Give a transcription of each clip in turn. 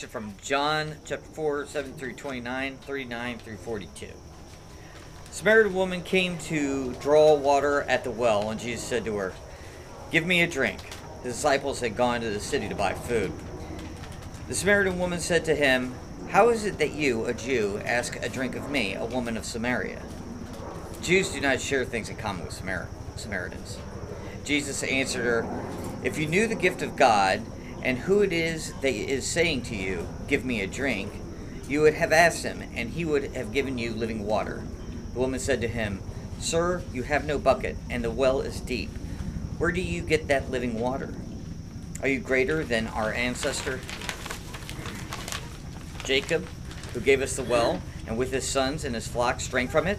Selection from John chapter 4, 7 through 29, 39 through 42. Samaritan woman came to draw water at the well, and Jesus said to her, Give me a drink. The disciples had gone to the city to buy food. The Samaritan woman said to him, How is it that you, a Jew, ask a drink of me, a woman of Samaria? Jews do not share things in common with Samar- Samaritans. Jesus answered her, If you knew the gift of God and who it is that is saying to you, Give me a drink, you would have asked him, and he would have given you living water. The woman said to him, Sir, you have no bucket, and the well is deep. Where do you get that living water? Are you greater than our ancestor Jacob, who gave us the well, and with his sons and his flocks drank from it?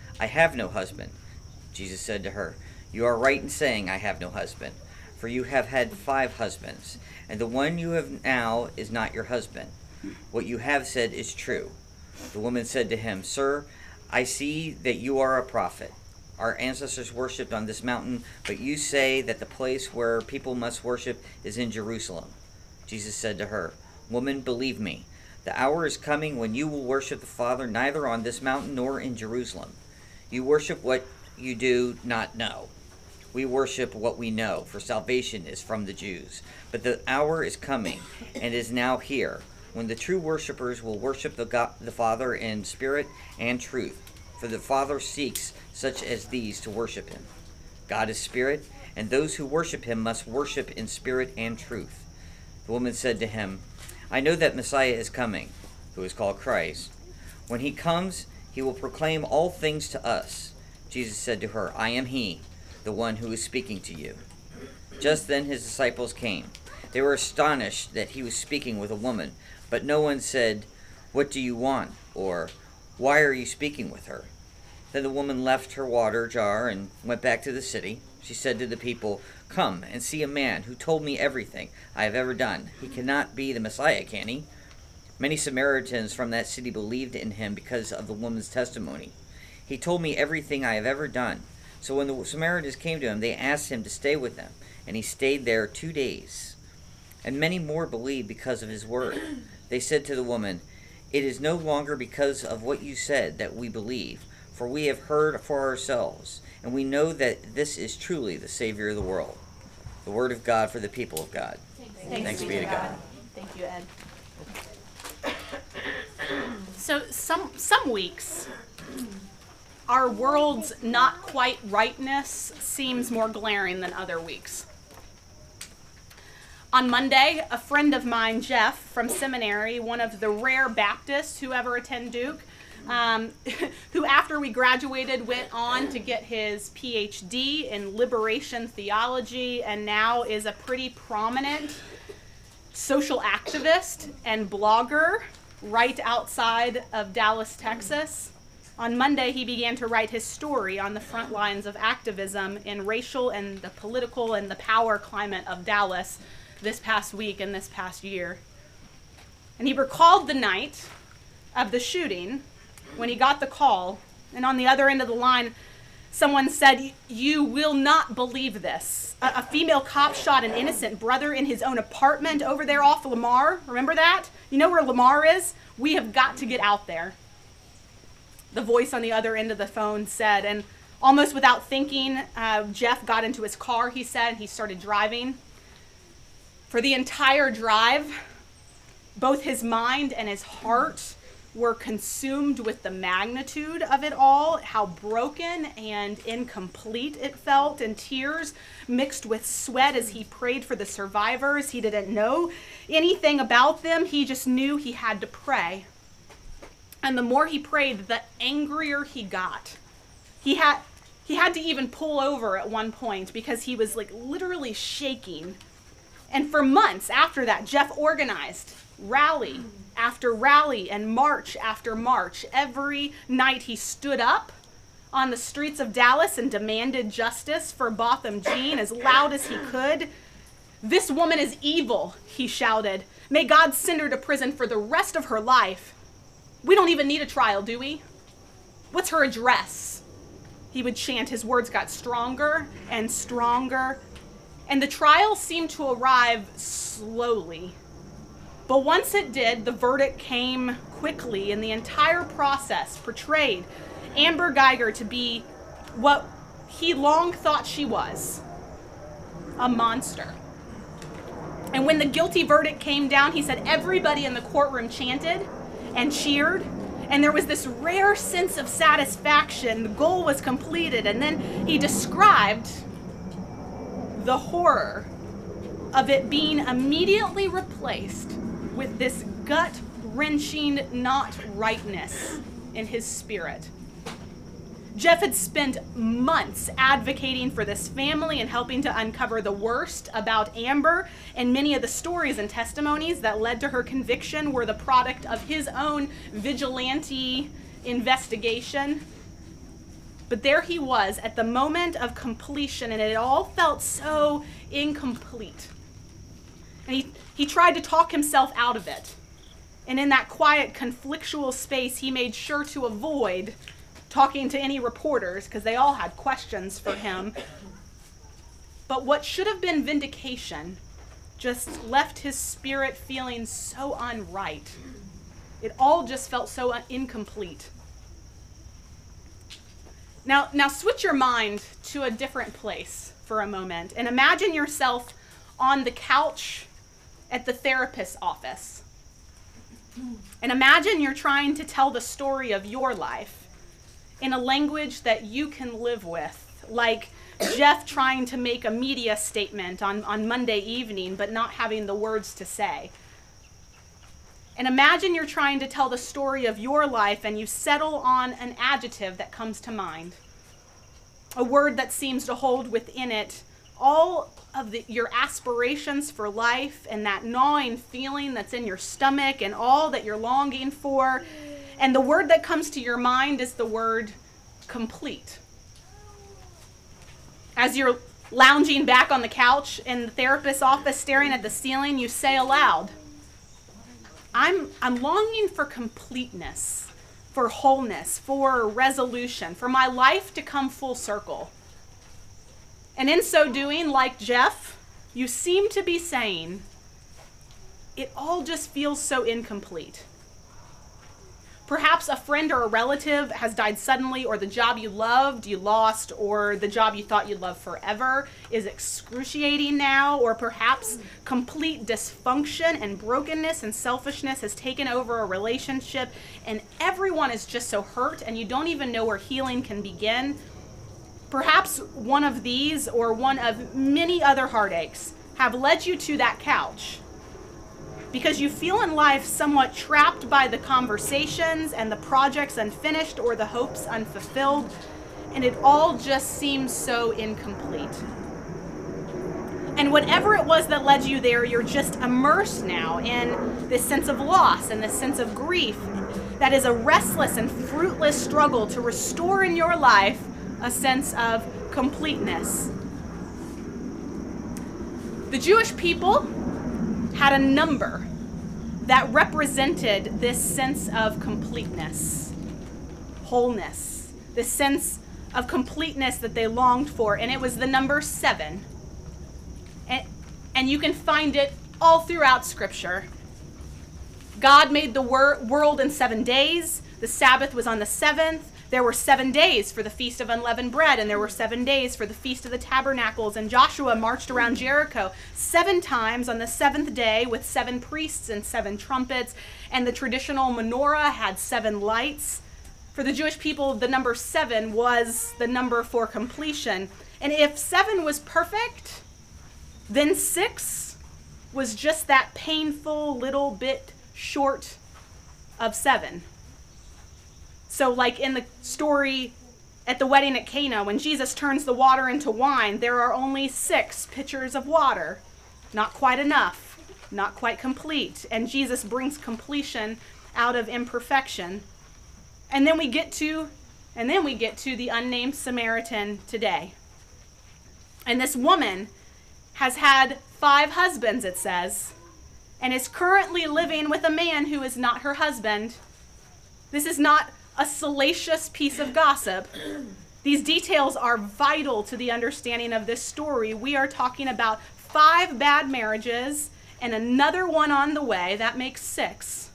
I have no husband. Jesus said to her, You are right in saying, I have no husband, for you have had five husbands, and the one you have now is not your husband. What you have said is true. The woman said to him, Sir, I see that you are a prophet. Our ancestors worshipped on this mountain, but you say that the place where people must worship is in Jerusalem. Jesus said to her, Woman, believe me, the hour is coming when you will worship the Father neither on this mountain nor in Jerusalem. You worship what you do not know. We worship what we know, for salvation is from the Jews. But the hour is coming, and is now here, when the true worshippers will worship the, God, the Father in spirit and truth. For the Father seeks such as these to worship him. God is spirit, and those who worship him must worship in spirit and truth. The woman said to him, I know that Messiah is coming, who is called Christ. When he comes, he will proclaim all things to us. Jesus said to her, I am he, the one who is speaking to you. Just then his disciples came. They were astonished that he was speaking with a woman, But no one said, What do you want? or Why are you speaking with her? Then the woman left her water jar and went back to the city. She said to the people, Come and see a man who told me everything I have ever done. He cannot be the Messiah, can he? Many Samaritans from that city believed in him because of the woman's testimony. He told me everything I have ever done. So when the Samaritans came to him, they asked him to stay with them, and he stayed there two days. And many more believed because of his word. They said to the woman, It is no longer because of what you said that we believe, for we have heard for ourselves, and we know that this is truly the Savior of the world. The word of God for the people of God. Thanks, Thanks be to God. Thank you, Ed. So some some weeks our world's not quite rightness seems more glaring than other weeks. On Monday, a friend of mine, Jeff from seminary, one of the rare Baptists who ever attend Duke, um, who after we graduated went on to get his PhD in liberation theology and now is a pretty prominent social activist and blogger right outside of Dallas, Texas. On Monday, he began to write his story on the front lines of activism in racial and the political and the power climate of Dallas this past week and this past year. And he recalled the night of the shooting when he got the call, and on the other end of the line, someone said, You will not believe this. A, a, female cop shot an innocent brother in his own apartment over there off Lamar. Remember that? You know where Lamar is? We have got to get out there. The voice on the other end of the phone said, and almost without thinking, uh, Jeff got into his car, he said, and he started driving. For the entire drive, both his mind and his heart were consumed with the magnitude of it all, how broken and incomplete it felt, and tears mixed with sweat as he prayed for the survivors. He didn't know anything about them, he just knew he had to pray. And the more he prayed, the angrier he got. He had he had to even pull over at one point because he was like literally shaking. And for months after that, Jeff organized rally after rally and march after march. Every night he stood up on the streets of Dallas and demanded justice for Botham Jean as loud as he could. This woman is evil, he shouted. May God send her to prison for the rest of her life. We don't even need a trial, do we? What's her address? He would chant. His words got stronger and stronger. And the trial seemed to arrive slowly. But once it did, the verdict came quickly, and the entire process portrayed Amber Guyger to be what he long thought she was a monster. And when the guilty verdict came down, he said everybody in the courtroom chanted and cheered. And there was this rare sense of satisfaction. The goal was completed. And then he described the horror of it being immediately replaced with this gut wrenching not rightness in his spirit. Jeff had spent months advocating for this family and helping to uncover the worst about Amber, and many of the stories and testimonies that led to her conviction were the product of his own vigilante investigation. But there he was at the moment of completion, and it all felt so incomplete. And he, he tried to talk himself out of it. And in that quiet, conflictual space, he made sure to avoid talking to any reporters because they all had questions for him. But what should have been vindication just left his spirit feeling so unright. It all just felt so un- incomplete. Now, now switch your mind to a different place for a moment and imagine yourself on the couch at the therapist's office. And imagine you're trying to tell the story of your life in a language that you can live with, like Jeff trying to make a media statement on, on Monday evening, but not having the words to say. And imagine you're trying to tell the story of your life and you settle on an adjective that comes to mind, a word that seems to hold within it all of the, your aspirations for life and that gnawing feeling that's in your stomach and all that you're longing for. And the word that comes to your mind is the word complete. As you're lounging back on the couch in the therapist's office staring at the ceiling, you say aloud, I'm, I'm longing for completeness, for wholeness, for resolution, for my life to come full circle. And in so doing, like Jeff, you seem to be saying, it all just feels so incomplete. Perhaps a friend or a relative has died suddenly, or the job you loved you lost, or the job you thought you'd love forever is excruciating now, or perhaps complete dysfunction and brokenness and selfishness has taken over a relationship, and everyone is just so hurt, and you don't even know where healing can begin. Perhaps one of these or one of many other heartaches have led you to that couch because you feel in life somewhat trapped by the conversations and the projects unfinished or the hopes unfulfilled, and it all just seems so incomplete. And whatever it was that led you there, you're just immersed now in this sense of loss and this sense of grief that is a restless and fruitless struggle to restore in your life a sense of completeness. The Jewish people had a number that represented this sense of completeness, wholeness, this sense of completeness that they longed for, and it was the number seven. And, and you can find it all throughout Scripture. God made the wor- world in seven days, the Sabbath was on the seventh. There were seven days for the Feast of Unleavened Bread, and there were seven days for the Feast of the Tabernacles. And Joshua marched around Jericho seven times on the seventh day with seven priests and seven trumpets. And the traditional menorah had seven lights. For the Jewish people, the number seven was the number for completion. And if seven was perfect, then six was just that painful little bit short of seven. So, like in the story at the wedding at Cana, when Jesus turns the water into wine, there are only six pitchers of water. Not quite enough, not quite complete. And Jesus brings completion out of imperfection. And then we get to and then we get to the unnamed Samaritan today. And this woman has had five husbands, it says, and is currently living with a man who is not her husband. This is not a salacious piece of gossip. These details are vital to the understanding of this story. We are talking about five bad marriages and another one on the way. That makes six.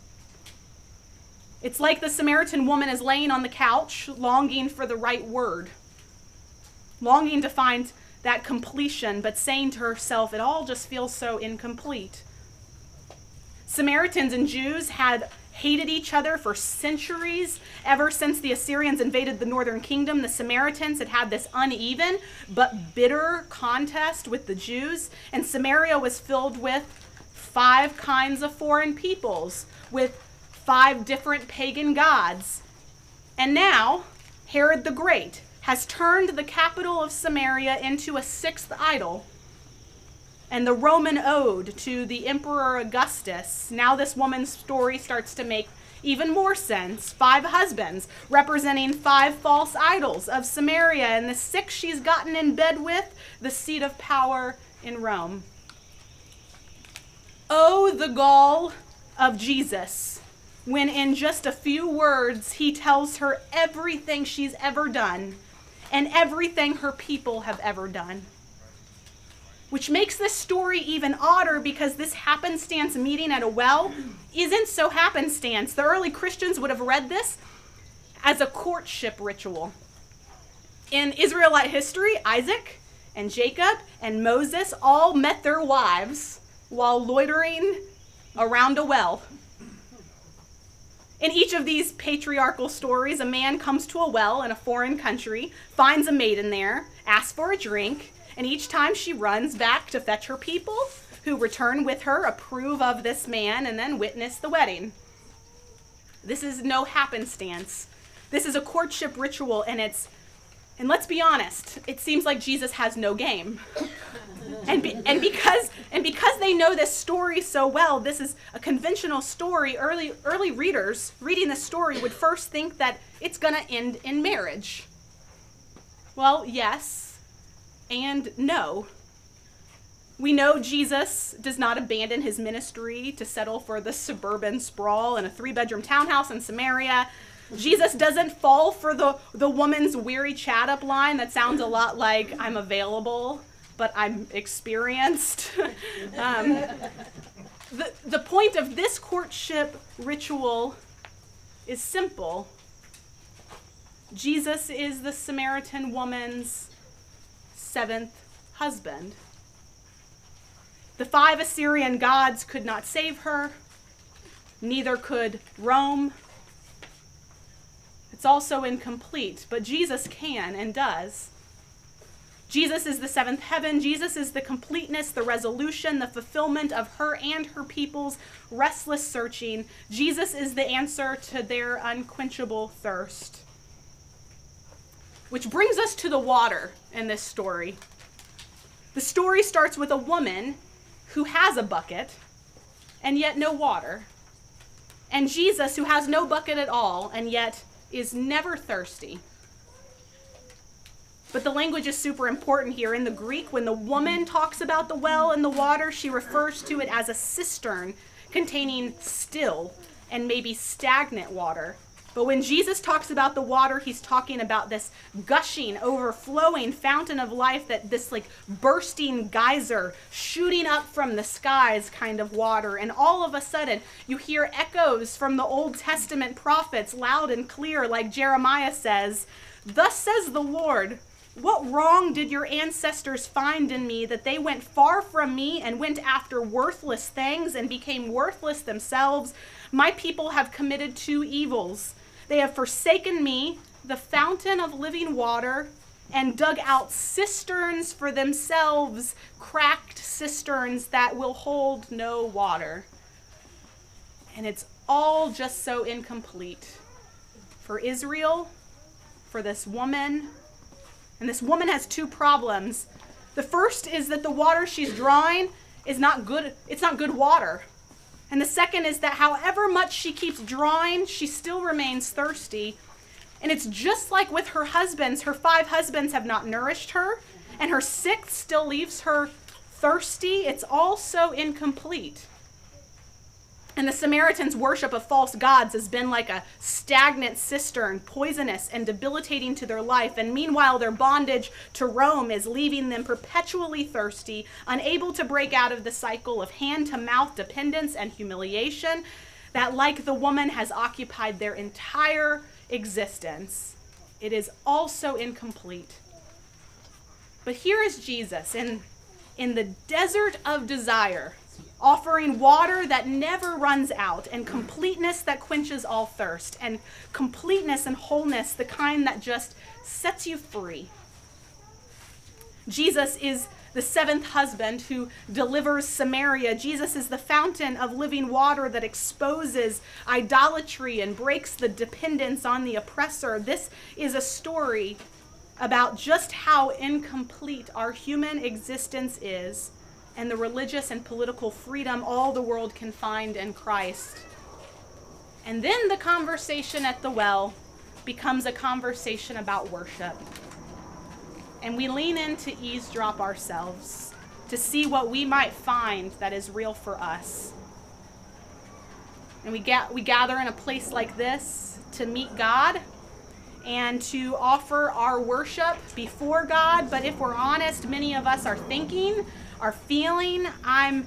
It's like the Samaritan woman is laying on the couch, longing for the right word, longing to find that completion, but saying to herself, it all just feels so incomplete. Samaritans and Jews had hated each other for centuries. Ever since the Assyrians invaded the northern kingdom, the Samaritans had had this uneven but bitter contest with the Jews, and Samaria was filled with five kinds of foreign peoples, with five different pagan gods. And now, Herod the Great has turned the capital of Samaria into a sixth idol and the Roman ode to the Emperor Augustus. Now, this woman's story starts to make even more sense. Five husbands representing five false idols of Samaria, and the six she's gotten in bed with, the seat of power in Rome. Oh, the gall of Jesus when, in just a few words, he tells her everything she's ever done and everything her people have ever done which makes this story even odder because this happenstance meeting at a well isn't so happenstance. The early Christians would have read this as a courtship ritual. In Israelite history, Isaac and Jacob and Moses all met their wives while loitering around a well. In each of these patriarchal stories, a man comes to a well in a foreign country, finds a maiden there, asks for a drink, and each time she runs back to fetch her people, who return with her, approve of this man, and then witness the wedding. This is no happenstance. This is a courtship ritual, and it's And let's be honest, it seems like Jesus has no game. And, be, and because and because they know this story so well, this is a conventional story. Early early readers reading this story would first think that it's going to end in marriage. Well, yes and no. We know Jesus does not abandon his ministry to settle for the suburban sprawl in a three bedroom townhouse in Samaria. Jesus doesn't fall for the, the woman's weary chat up line that sounds a lot like, I'm available, but I'm experienced. um, the, the point of this courtship ritual is simple Jesus is the Samaritan woman's seventh husband. The five Assyrian gods could not save her, neither could Rome. It's also incomplete, but Jesus can and does. Jesus is the seventh heaven. Jesus is the completeness, the resolution, the fulfillment of her and her people's restless searching. Jesus is the answer to their unquenchable thirst. Which brings us to the water in this story. The story starts with a woman who has a bucket and yet no water, and Jesus who has no bucket at all and yet is never thirsty. But the language is super important here. In the Greek, when the woman talks about the well and the water, she refers to it as a cistern containing still and maybe stagnant water. But when Jesus talks about the water, he's talking about this gushing, overflowing fountain of life, that this like bursting geyser shooting up from the skies kind of water. And all of a sudden, you hear echoes from the Old Testament prophets loud and clear, like Jeremiah says, Thus says the Lord. What wrong did your ancestors find in me that they went far from me and went after worthless things and became worthless themselves? My people have committed two evils. They have forsaken me, the fountain of living water, and dug out cisterns for themselves, cracked cisterns that will hold no water. And it's all just so incomplete. For Israel, for this woman, and this woman has two problems. The first is that the water she's drawing is not good, it's not good water. And the second is that however much she keeps drawing, she still remains thirsty. And it's just like with her husbands, her five husbands have not nourished her, and her sixth still leaves her thirsty. It's all so incomplete. And the Samaritans' worship of false gods has been like a stagnant cistern, poisonous and debilitating to their life. And meanwhile, their bondage to Rome is leaving them perpetually thirsty, unable to break out of the cycle of hand to mouth dependence and humiliation that, like the woman, has occupied their entire existence. It is also incomplete. But here is Jesus in, in the desert of desire offering water that never runs out, and completeness that quenches all thirst, and completeness and wholeness, the kind that just sets you free. Jesus is the seventh husband who delivers Samaria. Jesus is the fountain of living water that exposes idolatry and breaks the dependence on the oppressor. This is a story about just how incomplete our human existence is and the religious and political freedom all the world can find in Christ. And then the conversation at the well becomes a conversation about worship. And we lean in to eavesdrop ourselves to see what we might find that is real for us. And we, ga- we gather in a place like this to meet God and to offer our worship before God. But if we're honest, many of us are thinking, are feeling, I'm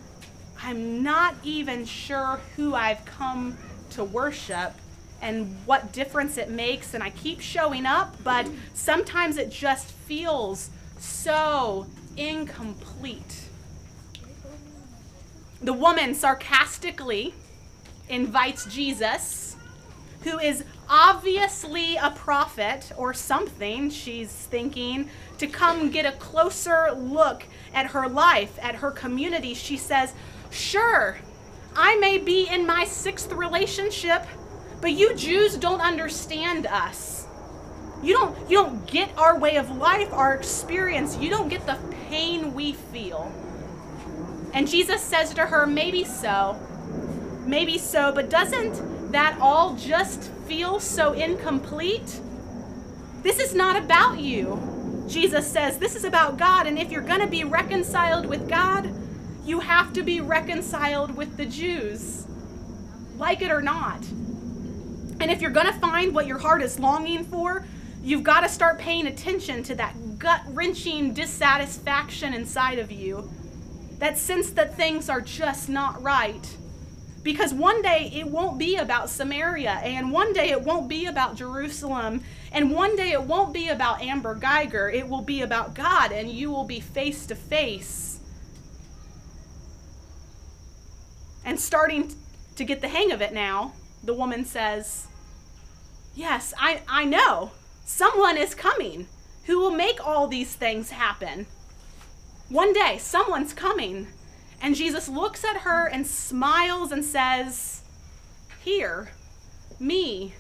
I'm not even sure who I've come to worship and what difference it makes and I keep showing up, but sometimes it just feels so incomplete. The woman sarcastically invites Jesus, who is obviously a prophet or something, she's thinking, to come get a closer look at her life, at her community. She says, Sure, I may be in my sixth relationship, but you Jews don't understand us. You don't you don't get our way of life, our experience. You don't get the pain we feel. And Jesus says to her, maybe so. Maybe so, but doesn't that all just feels so incomplete? This is not about you. Jesus says this is about God, and if you're going to be reconciled with God, you have to be reconciled with the Jews, like it or not. And if you're going to find what your heart is longing for, you've got to start paying attention to that gut wrenching dissatisfaction inside of you, that sense that things are just not right. Because one day it won't be about Samaria, and one day it won't be about Jerusalem, and one day it won't be about Amber Guyger. It will be about God, and you will be face to face. And starting to get the hang of it now, the woman says, Yes, I, I know. Someone is coming who will make all these things happen. One day, someone's coming. And Jesus looks at her and smiles and says, Here, me,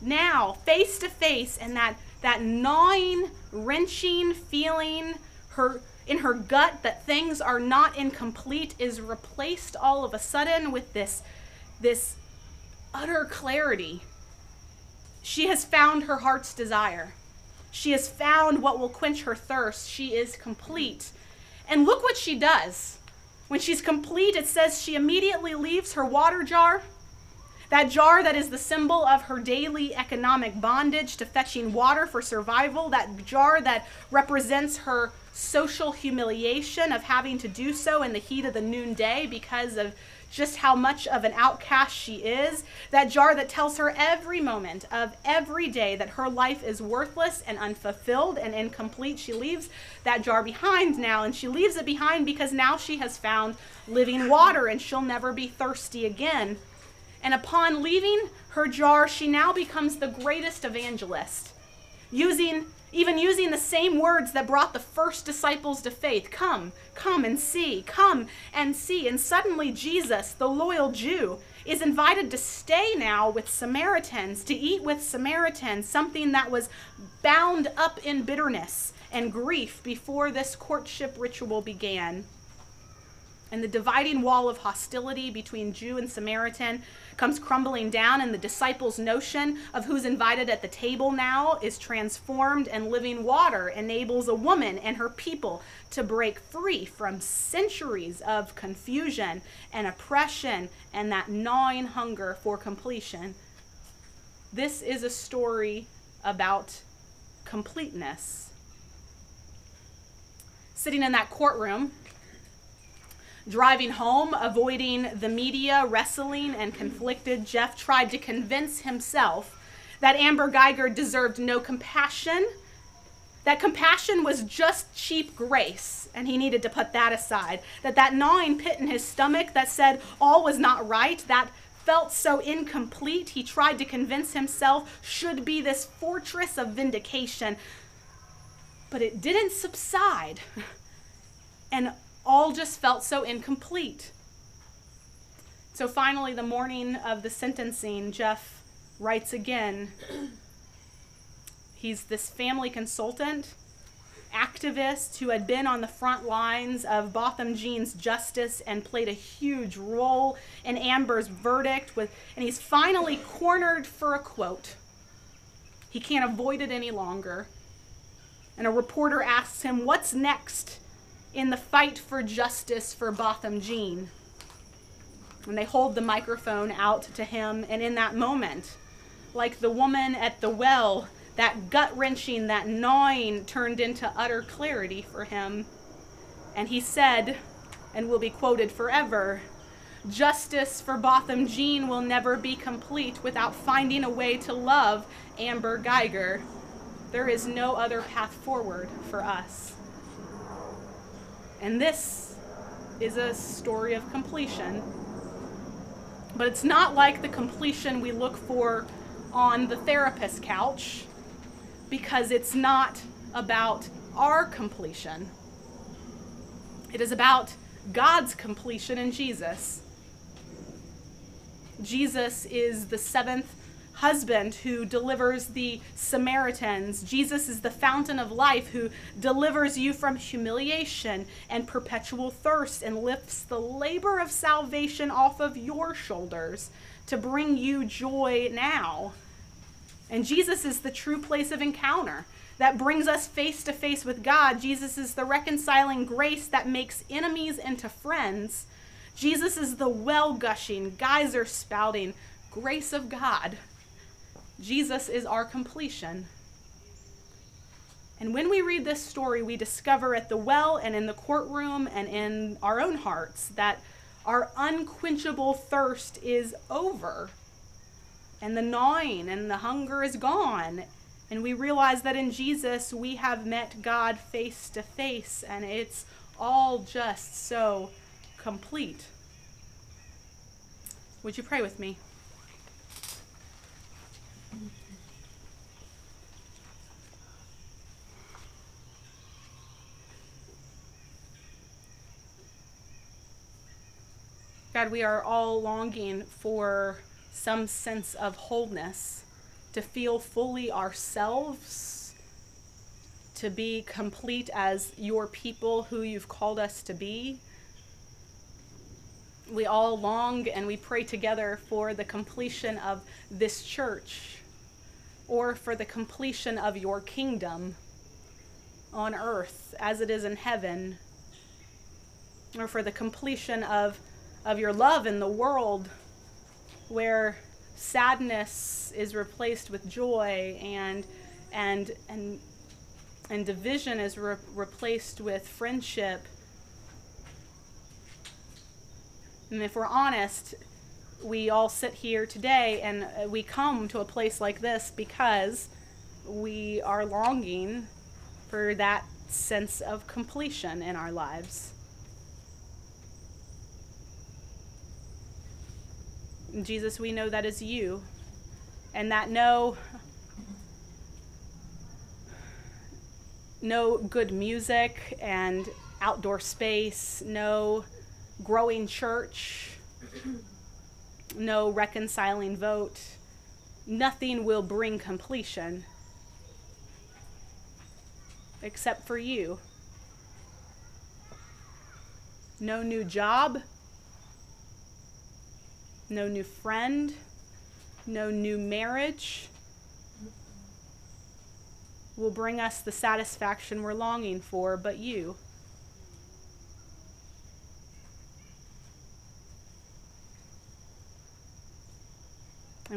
now, face to face, and that, that gnawing, wrenching feeling her in her gut that things are not incomplete is replaced all of a sudden with this, this utter clarity. She has found her heart's desire. She has found what will quench her thirst. She is complete. And look what she does. When she's complete, it says she immediately leaves her water jar, that jar that is the symbol of her daily economic bondage to fetching water for survival, that jar that represents her social humiliation of having to do so in the heat of the noonday because of just how much of an outcast she is, that jar that tells her every moment of every day that her life is worthless and unfulfilled and incomplete. She leaves that jar behind now, and she leaves it behind because now she has found living water and she'll never be thirsty again. And upon leaving her jar, she now becomes the greatest evangelist, using even using the same words that brought the first disciples to faith come, come and see, come and see. And suddenly, Jesus, the loyal Jew, is invited to stay now with Samaritans, to eat with Samaritans, something that was bound up in bitterness and grief before this courtship ritual began. And the dividing wall of hostility between Jew and Samaritan comes crumbling down, and the disciples' notion of who's invited at the table now is transformed, and living water enables a woman and her people to break free from centuries of confusion and oppression and that gnawing hunger for completion. This is a story about completeness. Sitting in that courtroom, Driving home, avoiding the media, wrestling and conflicted, Jeff tried to convince himself that Amber Guyger deserved no compassion, that compassion was just cheap grace, and he needed to put that aside. That that gnawing pit in his stomach that said all was not right, that felt so incomplete, he tried to convince himself should be this fortress of vindication. But it didn't subside. And all just felt so incomplete. So finally, the morning of the sentencing, Jeff writes again. He's this family consultant, activist who had been on the front lines of Botham Jean's justice and played a huge role in Amber's verdict with and he's finally cornered for a quote. He can't avoid it any longer. And a reporter asks him, "What's next?" In the fight for justice for Botham Jean. And they hold the microphone out to him, and in that moment, like the woman at the well, that gut wrenching, that gnawing turned into utter clarity for him. And he said, and will be quoted forever Justice for Botham Jean will never be complete without finding a way to love Amber Guyger. There is no other path forward for us. And this is a story of completion. But it's not like the completion we look for on the therapist couch because it's not about our completion. It is about God's completion in Jesus. Jesus is the seventh husband who delivers the Samaritans. Jesus is the fountain of life who delivers you from humiliation and perpetual thirst and lifts the labor of salvation off of your shoulders to bring you joy now. And Jesus is the true place of encounter that brings us face to face with God. Jesus is the reconciling grace that makes enemies into friends. Jesus is the well gushing, geyser spouting grace of God Jesus is our completion. And when we read this story, we discover at the well and in the courtroom and in our own hearts that our unquenchable thirst is over. And the gnawing and the hunger is gone. And we realize that in Jesus we have met God face to face, and it's all just so complete. Would you pray with me? God, we are all longing for some sense of wholeness, to feel fully ourselves, to be complete as your people who you've called us to be. We all long and we pray together for the completion of this church or for the completion of your kingdom on earth as it is in heaven, or for the completion of of your love in the world where sadness is replaced with joy and and and and division is re- replaced with friendship. And if we're honest we all sit here today and uh, we come to a place like this because we are longing for that sense of completion in our lives Jesus, we know that is you. And that no no good music and outdoor space, no growing church, no reconciling vote, nothing will bring completion except for you. No new job, no new friend, no new marriage will bring us the satisfaction we're longing for, but you.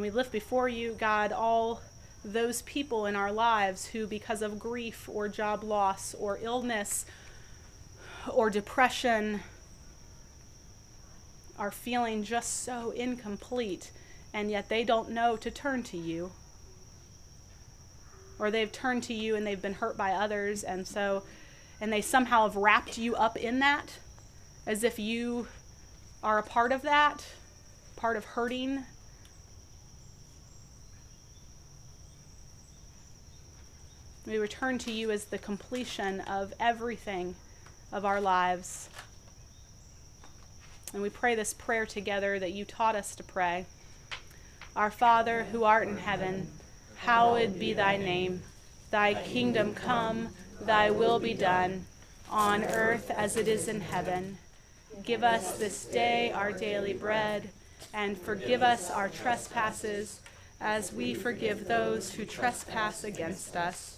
And we lift before you, God, all those people in our lives who, because of grief or job loss or illness or depression, are feeling just so incomplete, and yet they don't know to turn to you. Or they've turned to you and they've been hurt by others, and so, and they somehow have wrapped you up in that as if you are a part of that, part of hurting. We return to you as the completion of everything of our lives. And we pray this prayer together that you taught us to pray. Our Father, who art in heaven, hallowed be thy name. Thy kingdom come, thy will be done, on earth as it is in heaven. Give us this day our daily bread, and forgive us our trespasses, as we forgive those who trespass against us.